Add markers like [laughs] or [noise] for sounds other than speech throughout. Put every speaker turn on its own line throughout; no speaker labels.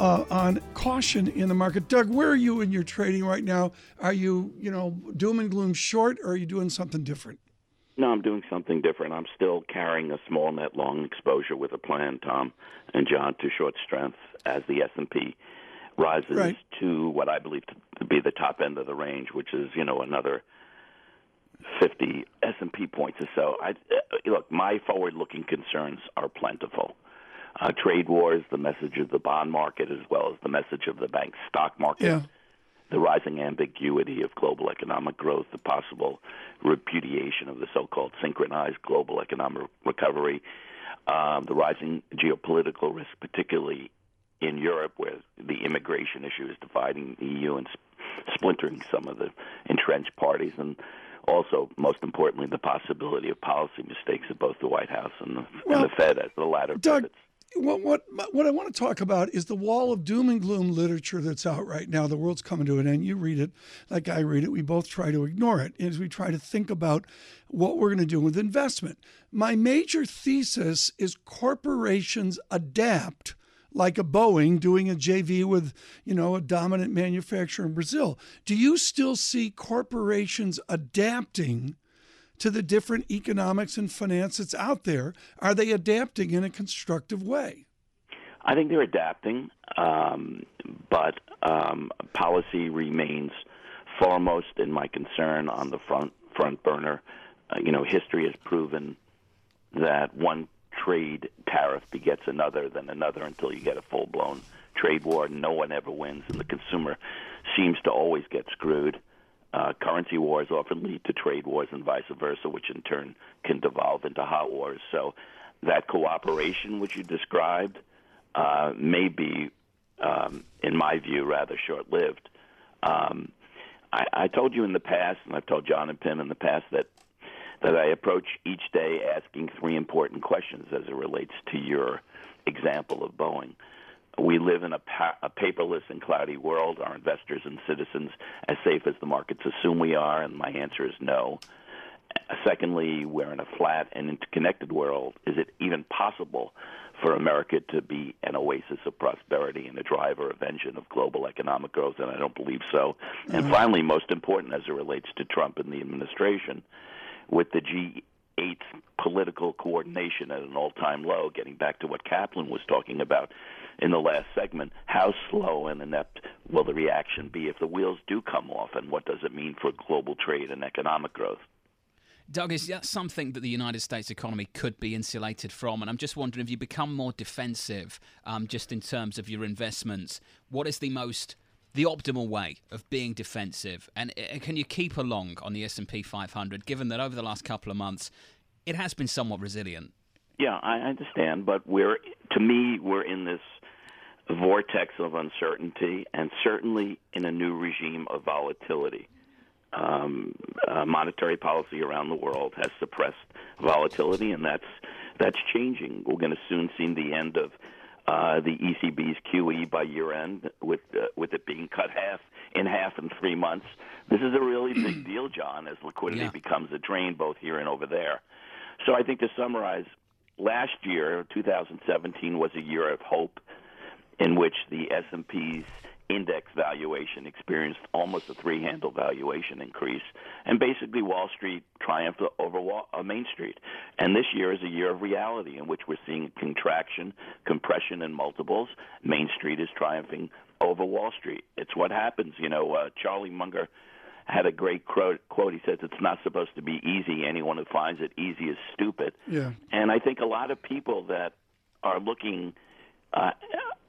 uh, on caution in the market. Doug, where are you in your trading right now? Are you, you know, doom and gloom short, or are you doing something different?
No, I'm doing something different. I'm still carrying a small net long exposure with a plan, Tom and John, to short strength as the S&P rises
Right.
to what I believe to be the top end of the range, which is you know another 50 S&P points or so. I, uh, look, my forward-looking concerns are plentiful. Uh, trade wars, the message of the bond market, as well as the message of the bank stock market
Yeah.
the rising ambiguity of global economic growth, the possible repudiation of the so-called synchronized global economic recovery, um, the rising geopolitical risk, particularly in Europe, where the immigration issue is dividing the EU and splintering some of the entrenched parties, and also, most importantly, the possibility of policy mistakes at both the White House and the,
Well,
and the Fed as the latter
Doug. What, what what I want to talk about is the wall of doom and gloom literature that's out right now. The world's coming to an end. You read it, like I read it. We both try to ignore it as we try to think about what we're going to do with investment. My major thesis is corporations adapt like a Boeing doing a JV with, you know, a dominant manufacturer in Brazil. Do you still see corporations adapting to the different economics and finance that's out there? Are they adapting in a constructive way?
I think they're adapting, um, but um, policy remains foremost in my concern on the front front burner. Uh, you know, history has proven that one trade tariff begets another, then another, until you get a full blown trade war. No one ever wins, and the consumer seems to always get screwed. Uh, currency wars often lead to trade wars and vice versa, which in turn can devolve into hot wars. So that cooperation, which you described, uh, may be, um, in my view, rather short lived. Um, I, I told you in the past, and I've told John and Pim in the past, that that I approach each day asking three important questions as it relates to your example of Boeing. We live in a, pa- a paperless and cloudy world. Are investors and citizens as safe as the markets assume we are? And my answer is no. Secondly, we're in a flat and interconnected world. Is it even possible for America to be an oasis of prosperity and a driver of engine of global economic growth? And I don't believe so. And mm-hmm. finally, most important as it relates to Trump and the administration, with the G8's political coordination at an all-time low, getting back to what Kaplan was talking about in the last segment, how slow and inept will the reaction be if the wheels do come off, and what does it mean for global trade and economic growth?
Doug, is that something that the United States economy could be insulated from? And I'm just wondering if you become more defensive, um, just in terms of your investments, what is the most the optimal way of being defensive? And uh, can you keep along on the S&P 500, given that over the last couple of months it has been somewhat resilient?
Yeah, I understand, but we're to me we're in this vortex of uncertainty, and certainly in a new regime of volatility. Um, uh, monetary policy around the world has suppressed volatility, and that's that's changing. We're going to soon see the end of uh, the ECB's QE by year end, with uh, with it being cut half in half in three months. This is a really big [clears throat] deal, John, as liquidity
Yeah.
becomes a drain both here and over there. So I think to summarize, last year, 2017, was a year of hope in which the S&P's index valuation experienced almost a three-handle valuation increase, and basically Wall Street triumphed over Wall, uh, Main Street. And this year is a year of reality in which we're seeing contraction, compression in multiples. Main Street is triumphing over Wall Street. It's what happens. You know, uh, Charlie Munger had a great quote. quote. He says, "It's not supposed to be easy. Anyone who finds it easy is stupid."
Yeah.
And I think a lot of people that are looking uh,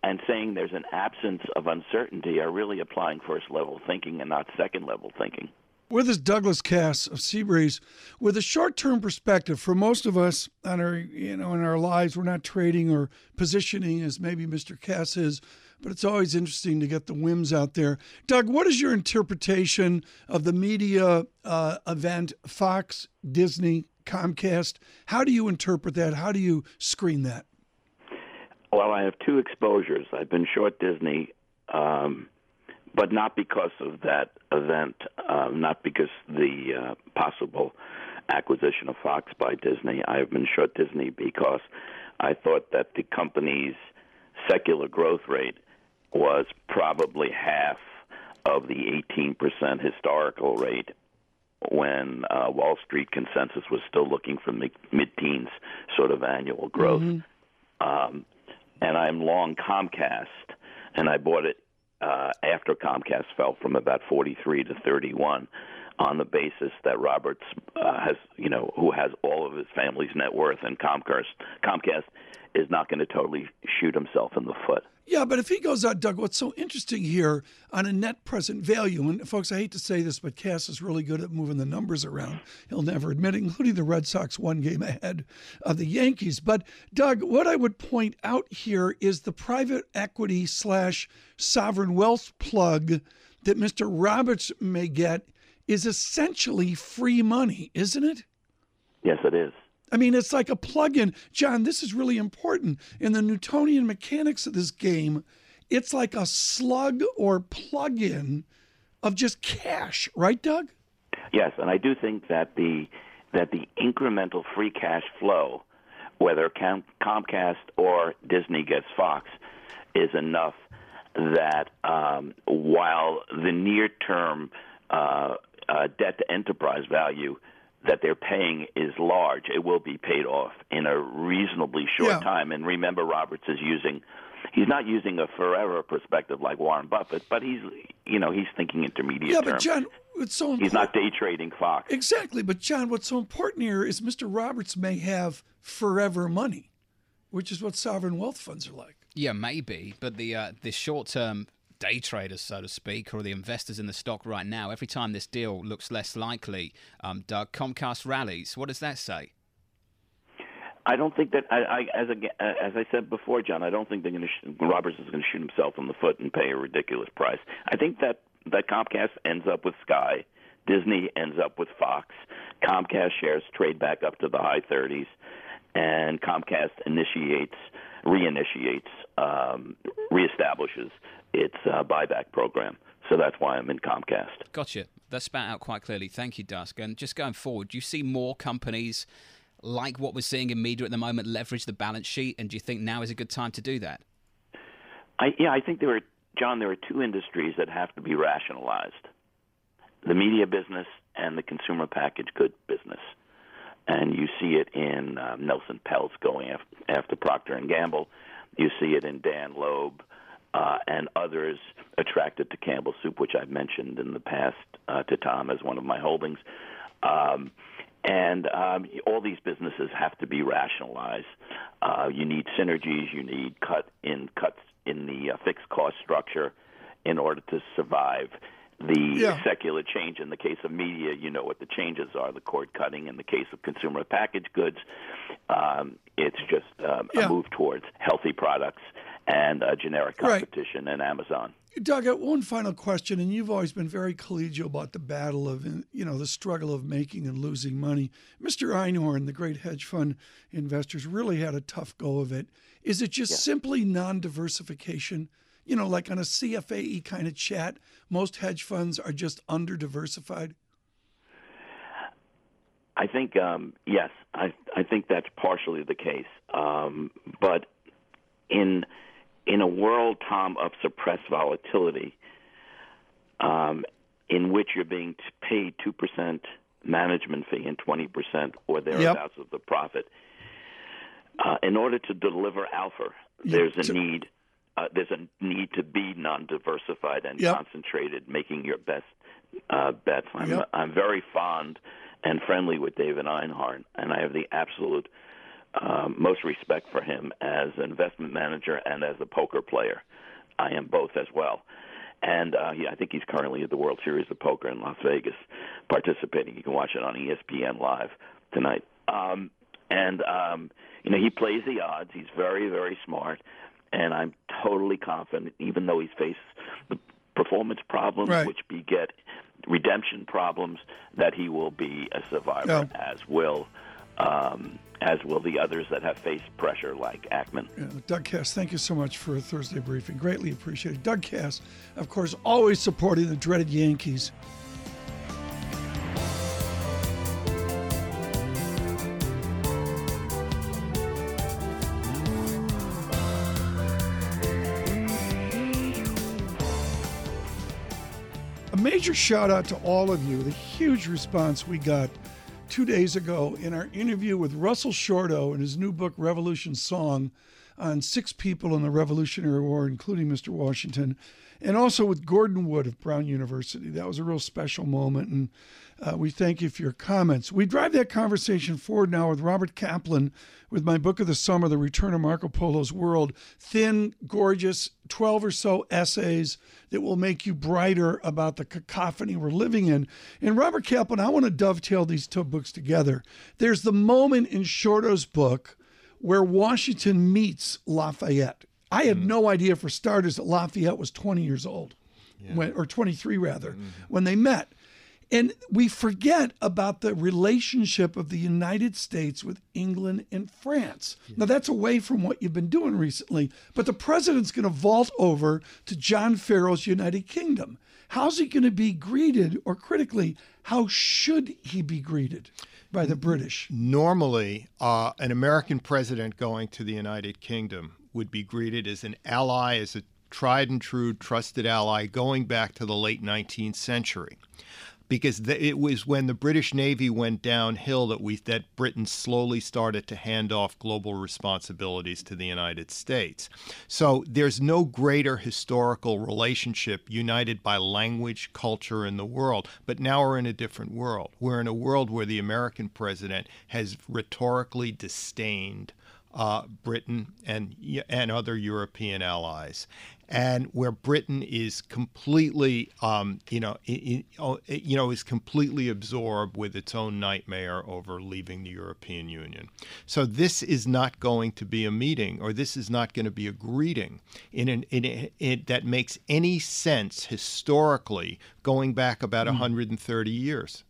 and saying there's an absence of uncertainty are really applying first level thinking and not second level thinking.
With us, Douglas Kass of Seabreeze. With a short-term perspective, for most of us on our, you know, in our lives, we're not trading or positioning as maybe Mr. Kass is, but it's always interesting to get the whims out there. Doug, what is your interpretation of the media uh, event, Fox, Disney, Comcast? How do you interpret that? How do you screen that?
Well, I have two exposures. I've been short Disney, um, but not because of that event, uh, not because the uh, possible acquisition of Fox by Disney. I have been short Disney because I thought that the company's secular growth rate was probably half of the 18% historical rate when uh, Wall Street consensus was still looking for mid-teens sort of annual growth. Mm-hmm. Um, and I'm long Comcast, and I bought it uh, after Comcast fell from about 43 to 31 on the basis that Roberts uh, has, you know, who has all of his family's net worth, and Comcast, Comcast is not going to totally shoot himself in the foot.
Yeah, but if he goes out, Doug, what's so interesting here on a net present value, and folks, I hate to say this, but Kass is really good at moving the numbers around. He'll never admit it, including the Red Sox one game ahead of the Yankees. But Doug, what I would point out here is the private equity slash sovereign wealth plug that Mr. Roberts may get is essentially free money, isn't it?
Yes, it is.
I mean, it's like a plug-in. John, this is really important. In the Newtonian mechanics of this game, it's like a slug or plug-in of just cash, right, Doug?
Yes, and I do think that the that the incremental free cash flow, whether Comcast or Disney gets Fox, is enough that um, while the near-term uh, uh, debt to enterprise value that they're paying is large, it will be paid off in a reasonably short
yeah.
time. And remember, Roberts is using. He's not using a forever perspective like Warren Buffett, but he's, you know, he's thinking intermediate
yeah,
term.
but John, it's so important,
he's not day trading Fox.
Exactly, but John, what's so important here is Mr. Roberts may have forever money, which is what sovereign wealth funds are like.
Yeah, maybe, but the uh, the short term day traders, so to speak, or the investors in the stock right now, every time this deal looks less likely, um, Doug, Comcast rallies. What does that say?
I don't think that, I, I, as, a, as I said before, John, I don't think they're going to. Roberts is going to shoot himself in the foot and pay a ridiculous price. I think that that Comcast ends up with Sky, Disney ends up with Fox, Comcast shares trade back up to the high 30s, and Comcast initiates, reinitiates, um, reestablishes its uh, buyback program. So that's why I'm in Comcast.
Gotcha. That's spat out quite clearly. Thank you, Doug. And just going forward, do you see more companies like what we're seeing in media at the moment leverage the balance sheet? And do you think now is a good time to do that?
I, yeah, I think there are, John, there are two industries that have to be rationalized the media business and the consumer packaged good business. And you see it in um, Nelson Peltz going after, after Procter and Gamble. You see it in Dan Loeb uh, and others attracted to Campbell Soup, which I've mentioned in the past uh, to Tom as one of my holdings. Um, and um, all these businesses have to be rationalized. Uh, you need synergies. You need cut in cuts in the uh, fixed cost structure in order to survive the
yeah.
secular change. In the case of media, you know what the changes are: the cord cutting. In the case of consumer packaged goods, um, it's just um,
yeah.
a move towards healthy products and uh, generic competition
right.
and Amazon.
Doug, one final question, and you've always been very collegial about the battle of, you know, the struggle of making and losing money. Mr. Einhorn, the great hedge fund investors, really had a tough go of it. Is it just yeah. simply non-diversification? You know, like on a CFAE kind of chat, most hedge funds are just under-diversified.
I think um, yes, I I think that's partially the case, um, but in in a world, Tom, of suppressed volatility, um, in which you're being paid two percent management fee and twenty percent or thereabouts yep. of the profit, uh, in order to deliver alpha, there's a need. Uh, there's a need to be non-diversified and
yep.
concentrated, making your best uh, bets. I'm,
yep.
I'm very fond and friendly with David Einhorn, and I have the absolute um, most respect for him as an investment manager and as a poker player. I am both as well. And uh, he, I think he's currently at the World Series of Poker in Las Vegas participating. You can watch it on ESPN Live tonight. Um, and, um, you know, he plays the odds. He's very, very smart. And I'm totally confident, even though he's faced the performance problems,
Right.
which beget redemption problems, that he will be a survivor,
Yeah.
as will um, as will the others that have faced pressure like Ackman.
Yeah, Doug Kass, thank you so much for a Thursday briefing. Greatly appreciated. Doug Kass, of course, always supporting the dreaded Yankees. A major shout out to all of you. The huge response we got two days ago in our interview with Russell Shorto in his new book, Revolution Song, on six people in the Revolutionary War, including Mr. Washington, and also with Gordon Wood of Brown University. That was a real special moment, and uh, we thank you for your comments. We drive that conversation forward now with Robert Kaplan with my book of the summer, The Return of Marco Polo's World. Thin, gorgeous, 12 or so essays that will make you brighter about the cacophony we're living in. And Robert Kaplan, I want to dovetail these two books together. There's the moment in Shorto's book where Washington meets Lafayette. I had mm. no idea, for starters, that Lafayette was 20 years old, when, or 23 rather, mm-hmm. when they met. And we forget about the relationship of the United States with England and France. Now, that's away from what you've been doing recently, but the president's going to vault over to John Farrell's United Kingdom. How's he going to be greeted, or critically, how should he be greeted by the British?
Normally, uh, an American president going to the United Kingdom would be greeted as an ally, as a tried and true, trusted ally going back to the late 19th century. Because the, it was when the British Navy went downhill that we that Britain slowly started to hand off global responsibilities to the United States. So there's no greater historical relationship united by language, culture, and the world. But now we're in a different world. We're in a world where the American president has rhetorically disdained uh, Britain and and other European allies, and where Britain is completely, um, you know, i i you know, is completely absorbed with its own nightmare over leaving the European Union. So this is not going to be a meeting, or this is not going to be a greeting in an in a, it, that makes any sense historically, going back about 130 years.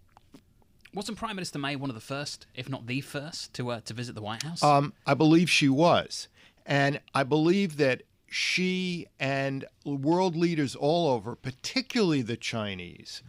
Wasn't Prime Minister May one of the first, if not the first, to uh, to visit the White House?
Um, I believe she was. And I believe that she and world leaders all over, particularly the Chinese,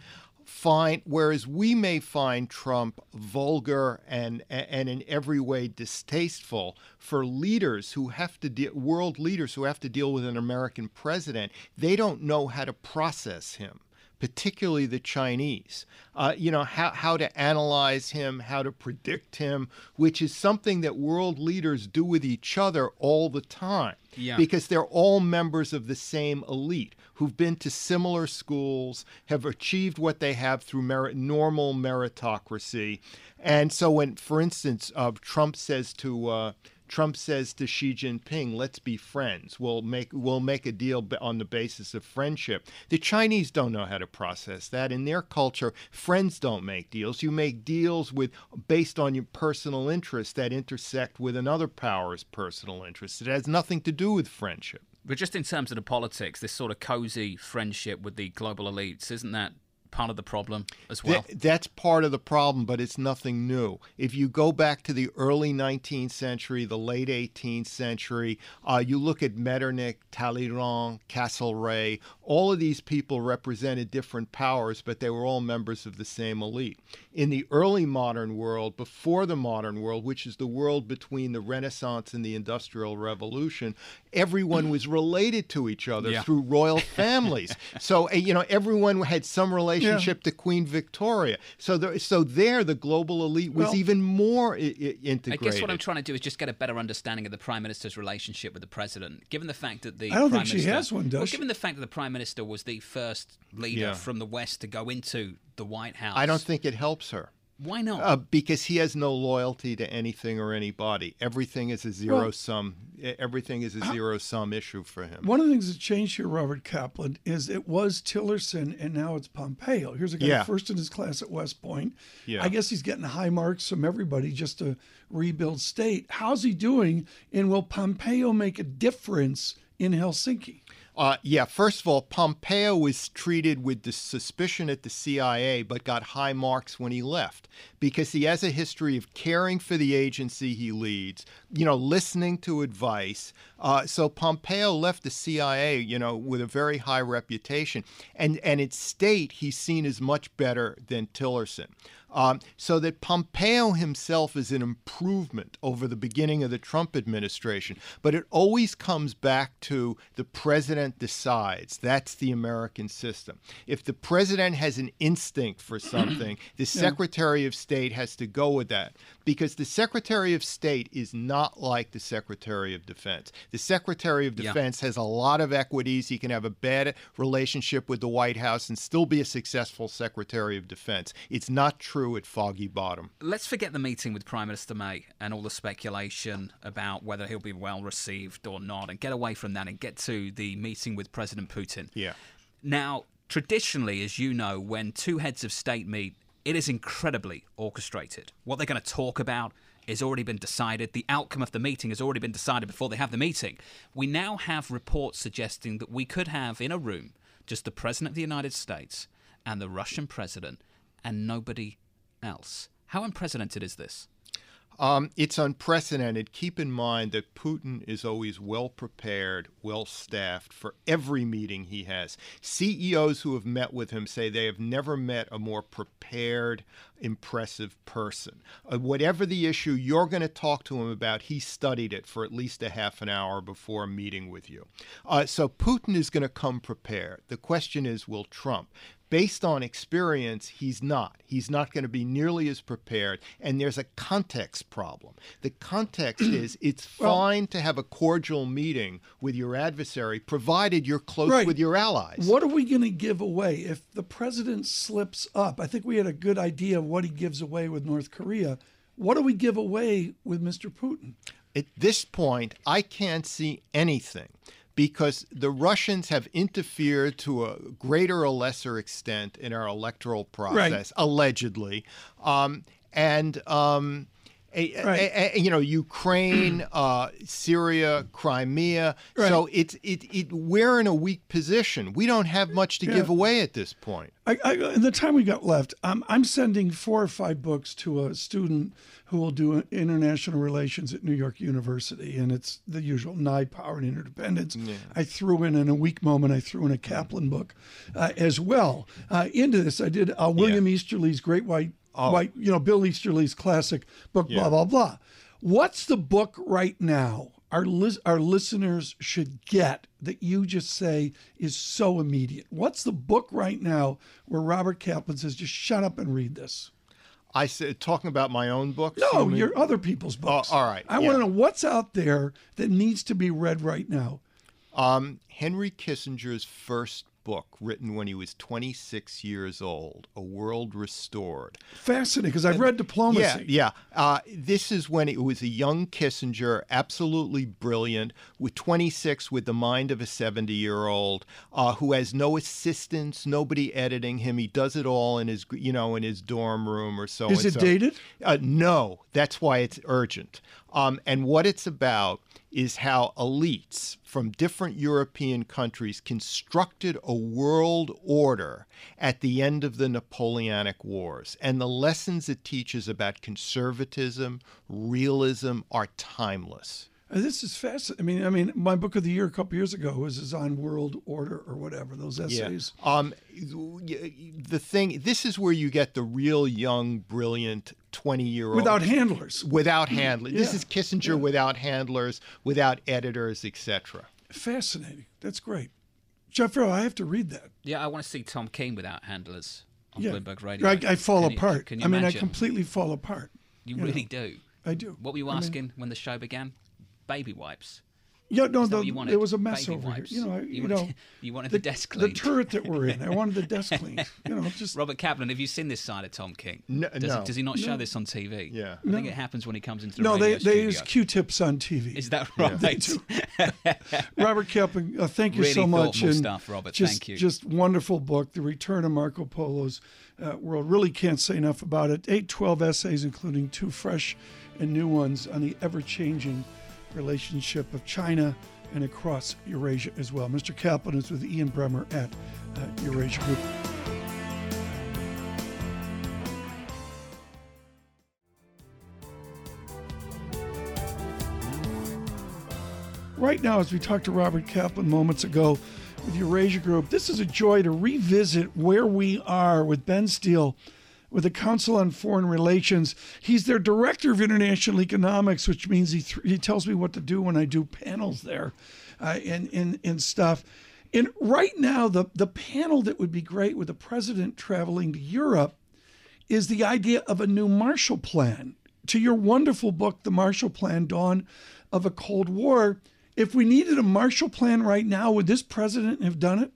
find whereas we may find Trump vulgar and and in every way distasteful for leaders who have to deal world leaders who have to deal with an American president, they don't know how to process him particularly the Chinese. Uh, you know, how, how to analyze him, how to predict him, which is something that world leaders do with each other all the time.
Yeah.
Because they're all members of the same elite who've been to similar schools, have achieved what they have through merit, normal meritocracy. And so when, for instance, uh, Trump says to uh, Trump says to Xi Jinping, "Let's be friends. We'll make we'll make a deal on the basis of friendship." The Chinese don't know how to process that. In their culture, friends don't make deals. You make deals with based on your personal interests that intersect with another power's personal interests. It has nothing to do with friendship.
but just in terms of the politics, this sort of cozy friendship with the global elites, isn't that part of the problem as well?
Th- that's part of the problem, but it's nothing new. If you go back to the early 19th century, the late 18th century, uh, you look at Metternich, Talleyrand, Castlereagh, all of these people represented different powers, but they were all members of the same elite. In the early modern world, before the modern world, which is the world between the Renaissance and the Industrial Revolution, everyone was related to each other
Yeah.
through royal families. [laughs] so, uh, you know, everyone had some relationship to Queen Victoria. So, there, so there, the global elite was
Well-
even more I- I-
I guess what I'm trying to do is just get a better understanding of the Prime Minister's relationship with the President. Given the fact that the
I don't
Prime
think she
Minister,
has one, does
well,
she?
given the fact that the Prime Minister was the first leader
Yeah.
from the West to go into the White House,
I don't think it helps her.
Why not?
Uh, because he has no loyalty to anything or anybody. Everything is a zero
Well-
sum. Everything is a [clears throat] zero sum issue for him.
One of the things that changed here, Robert Kaplan, is it was Tillerson and now it's Pompeo. Here's a guy
Yeah.
first in his class at West Point.
Yeah.
I guess he's getting high marks from everybody just to rebuild state. How's he doing? And will Pompeo make a difference in Helsinki.
Uh, yeah, first of all, Pompeo was treated with the suspicion at the CIA, but got high marks when he left because he has a history of caring for the agency he leads, you know, listening to advice. Uh, so Pompeo left the CIA, you know, with a very high reputation, and and its state he's seen as much better than Tillerson. Um, so that Pompeo himself is an improvement over the beginning of the Trump administration. But it always comes back to the president decides. That's the American system. If the president has an instinct for [clears throat] something, the Secretary of State has to go with that because the Secretary of State is not like the Secretary of Defense. The Secretary of
Yeah.
Defense has a lot of equities. He can have a bad relationship with the White House and still be a successful Secretary of Defense. It's not true at Foggy Bottom.
Let's forget the meeting with Prime Minister May and all the speculation about whether he'll be well received or not, and get away from that and get to the meeting with President Putin.
Yeah.
Now, traditionally, as you know, when two heads of state meet, it is incredibly orchestrated. What they're going to talk about has already been decided. The outcome of the meeting has already been decided before they have the meeting. We now have reports suggesting that we could have in a room just the President of the United States and the Russian President and nobody else. How unprecedented is this?
Um, it's unprecedented. Keep in mind that Putin is always well prepared, well staffed for every meeting he has. CEOs who have met with him say they have never met a more prepared, impressive person. Uh, whatever the issue you're going to talk to him about, he studied it for at least a half an hour before a meeting with you. Uh, so Putin is going to come prepared. The question is, will Trump? Based on experience, he's not. He's not going to be nearly as prepared. And there's a context problem. The context [clears throat] is it's fine to have a cordial meeting with your adversary, provided you're close
Right.
with your allies.
What are we going to give away if the president slips up? I think we had a good idea of what he gives away with North Korea. What do we give away with Mr. Putin?
At this point, I can't see anything because the Russians have interfered to a greater or lesser extent in our electoral process, allegedly. Um, and. Um, a-
Right.
a- a- you know, Ukraine, [clears throat] uh, Syria, Crimea. So it's it, it we're in a weak position. We don't have much to give away at this point.
I, I, in the time we got left, I'm, I'm sending four or five books to a student who will do international relations at New York University, and it's the usual Nye Power and Interdependence. I threw in, in a weak moment, I threw in a Kaplan book uh, as well. Uh, into this, I did uh, William Easterly's Great White, White, you know, Bill Easterly's classic book, blah, blah, blah. What's the book right now our, lis- our listeners should get that you just say is so immediate? What's the book right now where Robert Kaplan says, just shut up and read this?
I said talking about my own books.
No,
you
your other people's books.
all right,
I
yeah.
want to know what's out there that needs to be read right now.
Um, Henry Kissinger's first book, written when he was 26 years old, A World Restored.
Fascinating, because I've read Diplomacy.
Yeah, yeah. Uh, this is when it was a young Kissinger, absolutely brilliant, with 26, with the mind of a 70 year old, uh, who has no assistants, nobody editing him. He does it all in his, you know, in his dorm room or so.
Is it
so.
dated?
Uh, no, that's why it's urgent. Um, and what it's about is how elites from different European countries constructed a world order at the end of the Napoleonic Wars. And the lessons it teaches about conservatism, realism are timeless.
Uh, This is fascinating. I mean, I mean, my book of the year a couple years ago was is on world order or whatever those essays.
Um, the thing, this is where you get the real young, brilliant 20 year old.
Without handlers.
Without handlers. This is Kissinger without handlers, without editors, etc.
Fascinating. That's great. Jeff Farrell, I have to read that.
Yeah, I want to see Tom Keene without handlers on
Yeah.
Bloomberg Radio.
I, I fall
Can you-
apart.
can you
I mean,
imagine?
I completely fall apart.
You
know.
really do.
I do.
What were you
I mean-
asking when the show began? Baby wipes.
Yeah, no, the,
what you wanted?
there was a mess
Baby
over
wipes.
here. You know, I,
You
you,
wanted-
know, [laughs]
you wanted
the,
the desk
the turret that we're in. I wanted the desk [laughs] cleaned. You know, just
Robert Kaplan, have you seen this side of Tom Keene?
No-
does,
no.
He, does he not show this on TV?
Yeah.
I think it happens when he comes into the room.
no. They
radio
they use. Q-tips on TV.
Is that right? [laughs]
Robert Kaplan, uh, thank you
Really
so much.
thoughtful
and
stuff, Robert.
Just,
Thank you.
Just wonderful book, The Return of Marco Polo's uh, World. Really can't say enough about it. Eight, twelve essays, including two fresh and new ones on the ever-changing relationship of China and across Eurasia as well. Mr. Kaplan is with Ian Bremmer at uh, Eurasia Group. Right now, as we talked to Robert Kaplan moments ago with Eurasia Group, this is a joy to revisit where we are with Benn Steil with the Council on Foreign Relations. He's their director of international economics, which means he, th- he tells me what to do when I do panels there uh, and, and, and stuff. And right now, the, the panel that would be great with the president traveling to Europe is the idea of a new Marshall Plan. To your wonderful book, The Marshall Plan Dawn of a Cold War, if we needed a Marshall Plan right now, would this president have done it?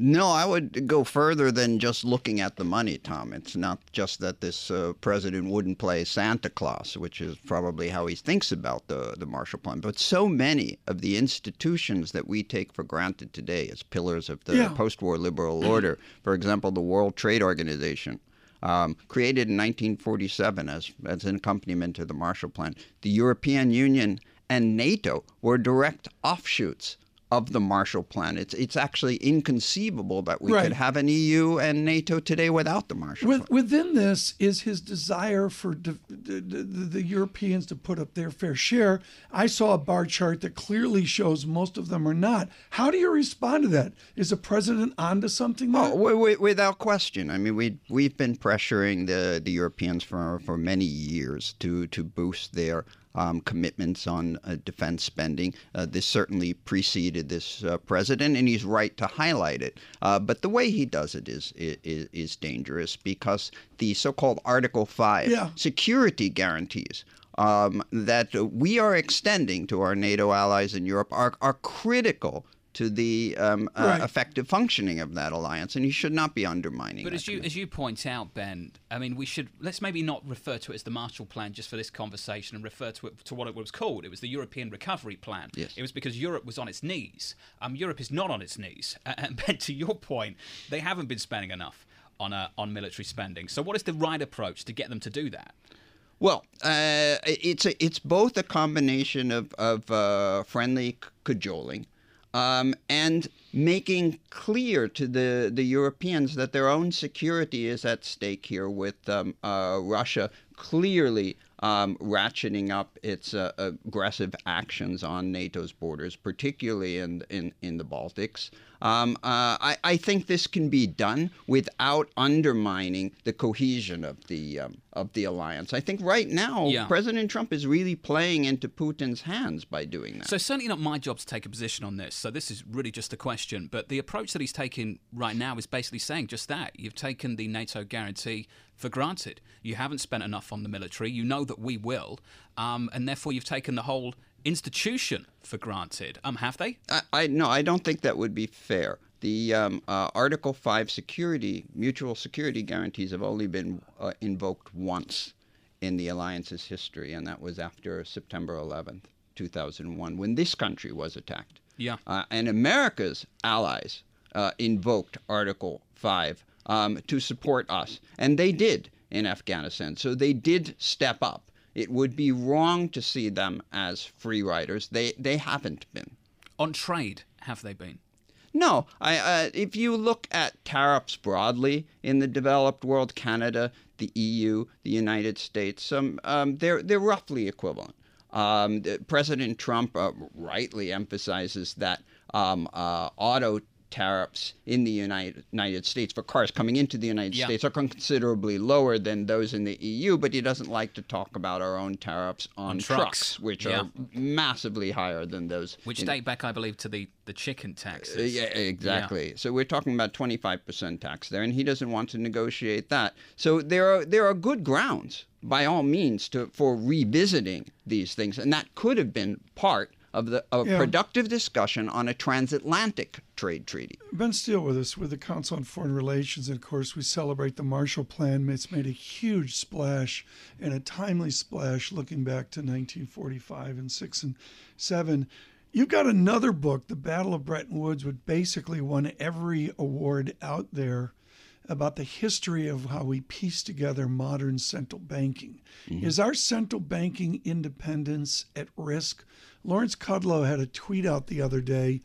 No, I would go further than just looking at the money, Tom. It's not just that this uh, president wouldn't play Santa Claus, which is probably how he thinks about the, the Marshall Plan, but so many of the institutions that we take for granted today as pillars of the
Yeah.
post war liberal order, for example, the World Trade Organization. Um, created in 1947 as, as an accompaniment to the Marshall Plan, the European Union and NATO were direct offshoots of the Marshall Plan. It's it's actually inconceivable that we
Right.
could have an EU and NATO today without the Marshall
With,
Plan.
within this is his desire for de- the, the, the Europeans to put up their fair share. I saw a bar chart that clearly shows most of them are not. How do you respond to that? Is the president onto something there?
Oh, wi- wi- without question. I mean, we we've been pressuring the, the Europeans for for many years to to boost their um, commitments on uh, defense spending. Uh, this certainly preceded this uh, president, and he's right to highlight it. Uh, but the way he does it is is, is dangerous because the so-called Article Five
Yeah.
security guarantees. Um, that we are extending to our NATO allies in Europe are, are critical to the um, uh,
Right.
effective functioning of that alliance, and you should not be undermining.
But
that
as you
commitment.
as you point out, Benn, I mean, we should let's maybe not refer to it as the Marshall Plan just for this conversation, and refer to it to what it was called. It was the European Recovery Plan.
Yes.
It was because Europe was on its knees. Um, Europe is not on its knees, A- and [laughs] Benn, to your point, they haven't been spending enough on uh, on military spending. So, what is the right approach to get them to do that?
Well, uh, it's a, it's both a combination of of uh, friendly cajoling um, and making clear to the the Europeans that their own security is at stake here, with um, uh, Russia clearly. Um, ratcheting up its uh, aggressive actions on NATO's borders, particularly in in, in the Baltics. Um, uh, I, I think this can be done without undermining the cohesion of the um, of the alliance. I think right now
Yeah.
President Trump is really playing into Putin's hands by doing that.
So certainly not my job to take a position on this. So this is really just a question. But the approach that he's taking right now is basically saying just that. You've taken the NATO guarantee for granted. You haven't spent enough on the military. You know that we will, um, and therefore you've taken the whole institution for granted. Um, have they?
I, I no, I don't think that would be fair. The um, uh, Article Five security, mutual security guarantees have only been uh, invoked once in the alliance's history, and that was after September 11th, 2001, when this country was attacked.
Yeah.
Uh, and America's allies uh, invoked Article 5 um, to support us. And they did in Afghanistan. So they did step up. It would be wrong to see them as free riders. They, they haven't been.
On trade, have they been?
No, I, uh, if you look at tariffs broadly in the developed world, Canada, the EU, the United States, um, um, they're they're roughly equivalent. Um, President Trump uh, rightly emphasizes that um, uh, auto tariffs in the United, United States for cars coming into the United
Yeah.
States are considerably lower than those in the EU, but he doesn't like to talk about our own tariffs on,
On trucks.
which
Yeah.
are massively higher than those
Which
in-
date back, I believe, to the, the chicken
uh, yeah, exactly. So we're talking about 25% tax there, and he doesn't want to negotiate that. So there are there are good grounds, by all means, to for revisiting these things, and that could have been part of the of
Yeah.
productive discussion on a transatlantic trade treaty.
Benn Steil with us with the Council on Foreign Relations. And of course, we celebrate the Marshall Plan. It's made a huge splash and a timely splash looking back to 1945 and 6 and 7. You've got another book, The Battle of Bretton Woods, which basically won every award out there. about the history of how we piece together modern central banking. Mm-hmm. Is our central banking independence at risk? Lawrence Kudlow had a tweet out the other day,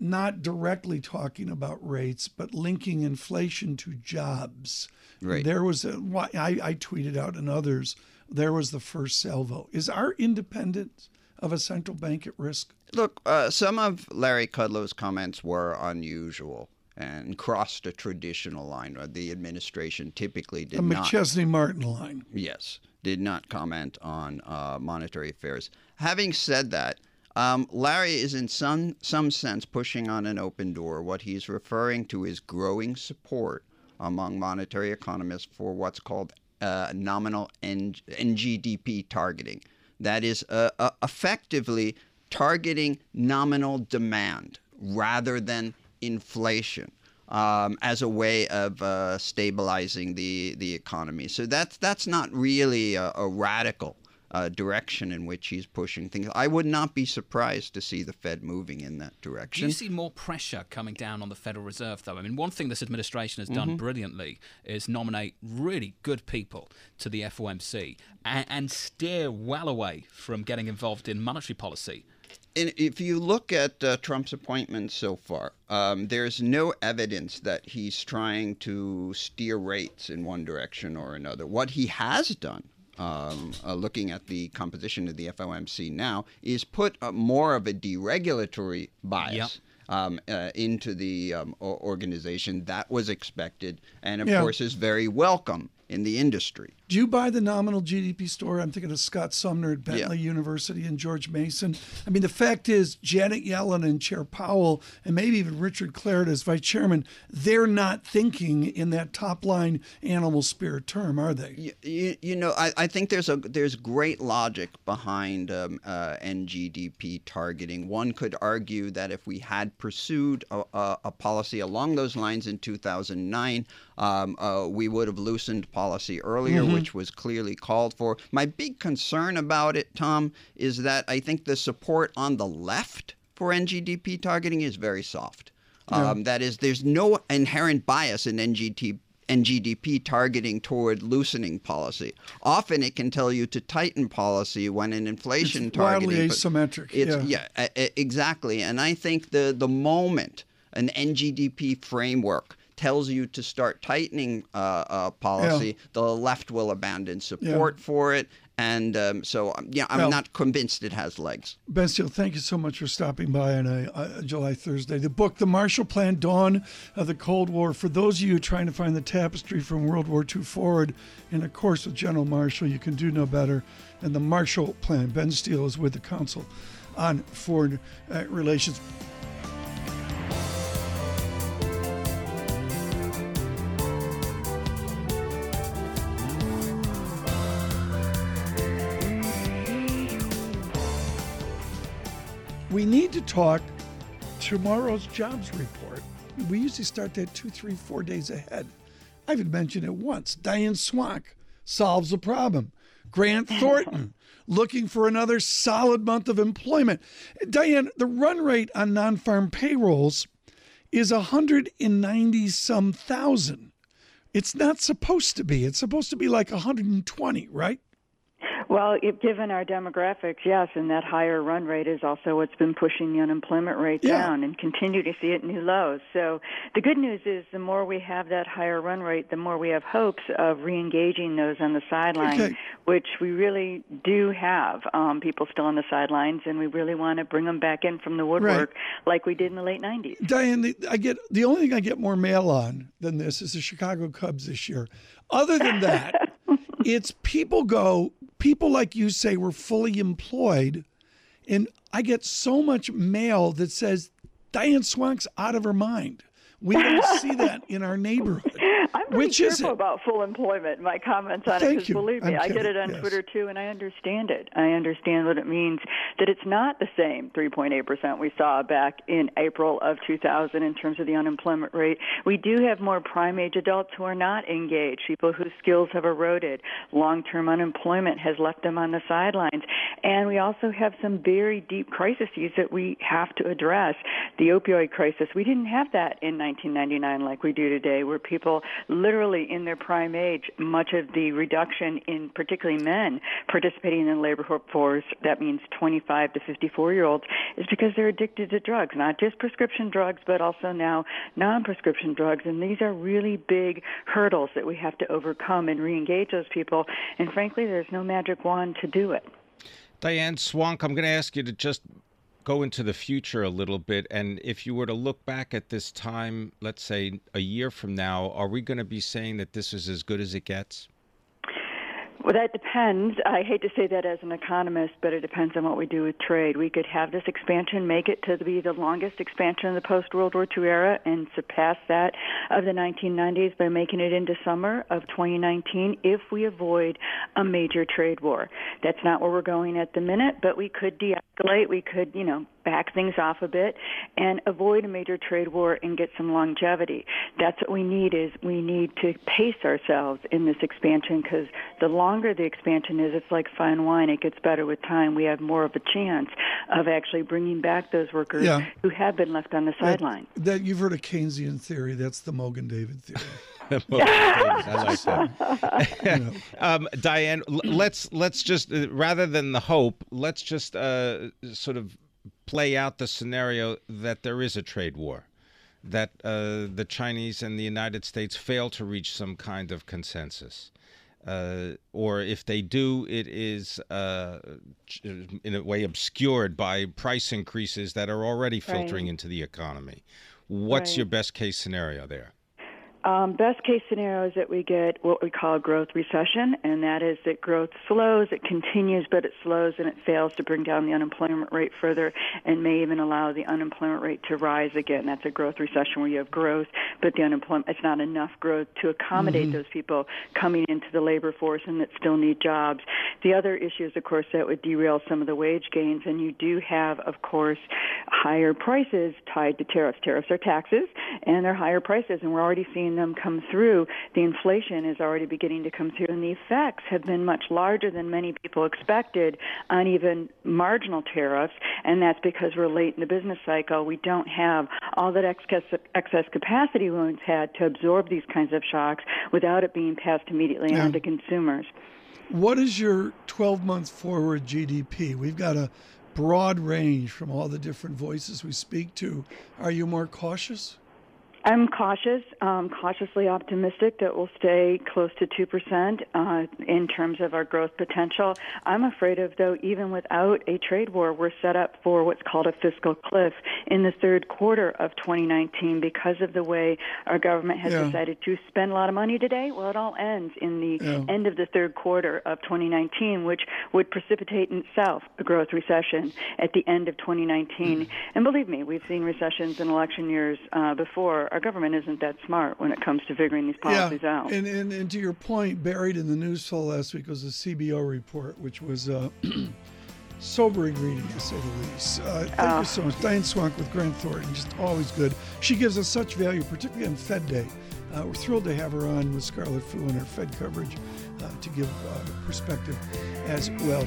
not directly talking about rates, but linking inflation to jobs.
Right.
There was a, I, I tweeted out and others, there was the first salvo. Is our independence of a central bank at risk?
Look, uh, some of Larry Kudlow's comments were unusual and crossed a traditional line. Uh, The administration typically did
The. McChesney Martin line.
Yes, did not comment on uh, monetary affairs. Having said that, um, Larry is in some some sense pushing on an open door. What he's referring to is growing support among monetary economists for what's called uh, nominal N- NGDP targeting. That is uh, uh, effectively targeting nominal demand rather than inflation um, as a way of uh, stabilizing the, the economy. So that's that's not really a, a radical uh, direction in which he's pushing things. I would not be surprised to see the Fed moving in that direction.
Do you see more pressure coming down on the Federal Reserve, though? I mean, one thing this administration has done brilliantly is nominate really good people to the FOMC and, and steer well away from getting involved in monetary policy.
And if you look at uh, Trump's appointments so far, um, there's no evidence that he's trying to steer rates in one direction or another. What he has done, um, uh, looking at the composition of the FOMC now, is put uh, more of a deregulatory bias.
Yep.
Um, uh, into the um, organization that was expected, and of
Yeah.
course is very welcome in the industry.
Do you buy the nominal GDP story? I'm thinking of Scott Sumner at Bentley University and George Mason. I mean, the fact is, Janet Yellen and Chair Powell, and maybe even Richard Clarida as vice chairman, they're not thinking in that top line animal spirit term, are they?
You, you, you know, I, I think there's a there's great logic behind um, uh, NGDP targeting. One could argue that if we had pursued a, a, a policy along those lines in 2009, um, uh, we would have loosened policy earlier, which was clearly called for. My big concern about it, Tom, is that I think the support on the left for NGDP targeting is very soft. Um, that is, there's no inherent bias in NGT, NGDP targeting toward loosening policy. Often it can tell you to tighten policy when an inflation
It's wildly
targeting. but
asymmetric,
It's,
yeah.
yeah, exactly. And I think the the moment an NGDP framework tells you to start tightening uh, uh, policy, the left will abandon support for it. And um, so, um, yeah, I'm
Well-
not convinced it has legs.
Benn Steil, thank you so much for stopping by on a, a July Thursday. The book, The Marshall Plan Dawn of the Cold War, for those of you trying to find the tapestry from World War II forward, and of course with General Marshall, you can do no better. And the Marshall Plan. Benn Steil is with the Council on Foreign uh, Relations. Talk tomorrow's jobs report. We usually start that two, three, four days ahead. I haven't mentioned it once. Diane Swonk solves a problem. Grant [laughs] Thornton looking for another solid month of employment. Diane, the run rate on non farm payrolls is 190 some thousand. It's not supposed to be. It's supposed to be like 120, right?
Well, if, given our demographics, yes, and that higher run rate is also what's been pushing the unemployment rate
Yeah.
down and continue to see it new lows. So the good news is the more we have that higher run rate, the more we have hopes of reengaging those on the sideline,
Okay.
which we really do have um, people still on the sidelines, and we really want to bring them back in from the woodwork like we did in the late 90s.
Diane, the, I get the only thing I get more mail on than this is the Chicago Cubs this year. Other than that, [laughs] it's people go, people like you say we're fully employed, and I get so much mail that says Diane Swonk's out of her mind. We don't see that in our neighborhood. [laughs]
Pretty
Which is
careful about full employment. My comments on it, because believe me,
I'm
I get
kidding.
it on
Yes.
Twitter too, and I understand it. I understand what it means that it's not the same 3.8 percent we saw back in April of 2000 in terms of the unemployment rate. We do have more prime age adults who are not engaged, people whose skills have eroded, long-term unemployment has left them on the sidelines, and we also have some very deep crises that we have to address. The opioid crisis, we didn't have that in 1999 like we do today, where people literally in their prime age, much of the reduction in particularly men participating in the labor force, that means 25 to 54 year olds, is because they're addicted to drugs, not just prescription drugs, but also now non-prescription drugs. And these are really big hurdles that we have to overcome and re-engage those people. And frankly, there's no magic wand to do it.
Diane Swonk, I'm going to ask you to just go into the future a little bit. And if you were to look back at this time, let's say a year from now, are we going to be saying that this is as good as it gets?
Well, that depends. I hate to say that as an economist, but it depends on what we do with trade. We could have this expansion, make it to be the longest expansion in the post World War II era, and surpass that of the 1990s by making it into summer of 2019 if we avoid a major trade war. That's not where we're going at the minute, but we could de escalate. We could, you know, back things off a bit and avoid a major trade war and get some longevity. That's what we need is we need to pace ourselves in this expansion because the longer the expansion is, it's like fine wine. It gets better with time. We have more of a chance of actually bringing back those workers
Yeah.
who have been left on the sideline.
That, that you've heard of Keynesian theory. That's the Mogen David theory. [laughs] [laughs]
I like [laughs] that. um, Diane, let's let's just uh, rather than the hope, let's just uh, sort of play out the scenario that there is a trade war, that uh, the Chinese and the United States fail to reach some kind of consensus. Uh, or if they do, it is uh, in a way obscured by price increases that are already filtering
Right.
into the economy. What's
Right.
your best case scenario there?
Um, best case scenario is that we get what we call a growth recession, and that is that growth slows, it continues, but it slows and it fails to bring down the unemployment rate further and may even allow the unemployment rate to rise again. That's a growth recession where you have growth, but the unemployment, it's not enough growth to accommodate those people coming into the labor force and that still need jobs. The other issue is, of course, that would derail some of the wage gains, and you do have, of course, higher prices tied to tariffs. Tariffs are taxes, and they're higher prices, and we're already seeing them come through. The inflation is already beginning to come through, and the effects have been much larger than many people expected on even marginal tariffs, and that's because we're late in the business cycle. We don't have all that excess, excess capacity we once had to absorb these kinds of shocks without it being passed immediately
Yeah.
on to consumers.
What is your 12 month forward GDP? We've got a broad range from all the different voices we speak to. Are you more cautious?
I'm cautious, um, cautiously optimistic that we'll stay close to 2% uh, in terms of our growth potential. I'm afraid of, though, even without a trade war, we're set up for what's called a fiscal cliff in the third quarter of 2019 because of the way our government has
Yeah.
decided to spend a lot of money today. Well, it all ends in the
Yeah.
end of the third quarter of 2019, which would precipitate in itself a growth recession at the end of 2019. And believe me, we've seen recessions in election years uh, before. Our government isn't that smart when it comes to figuring these policies
yeah.
out.
And, and, and to your point, buried in the news flow last week was a CBO report, which was uh, [clears throat] sobering reading, to say the least. Uh, thank
Oh.
you so much. Diane Swonk with Grant Thornton, just always good. She gives us such value, particularly on Fed Day. Uh, we're thrilled to have her on with Scarlet Fu and her Fed coverage uh, to give uh, perspective as well.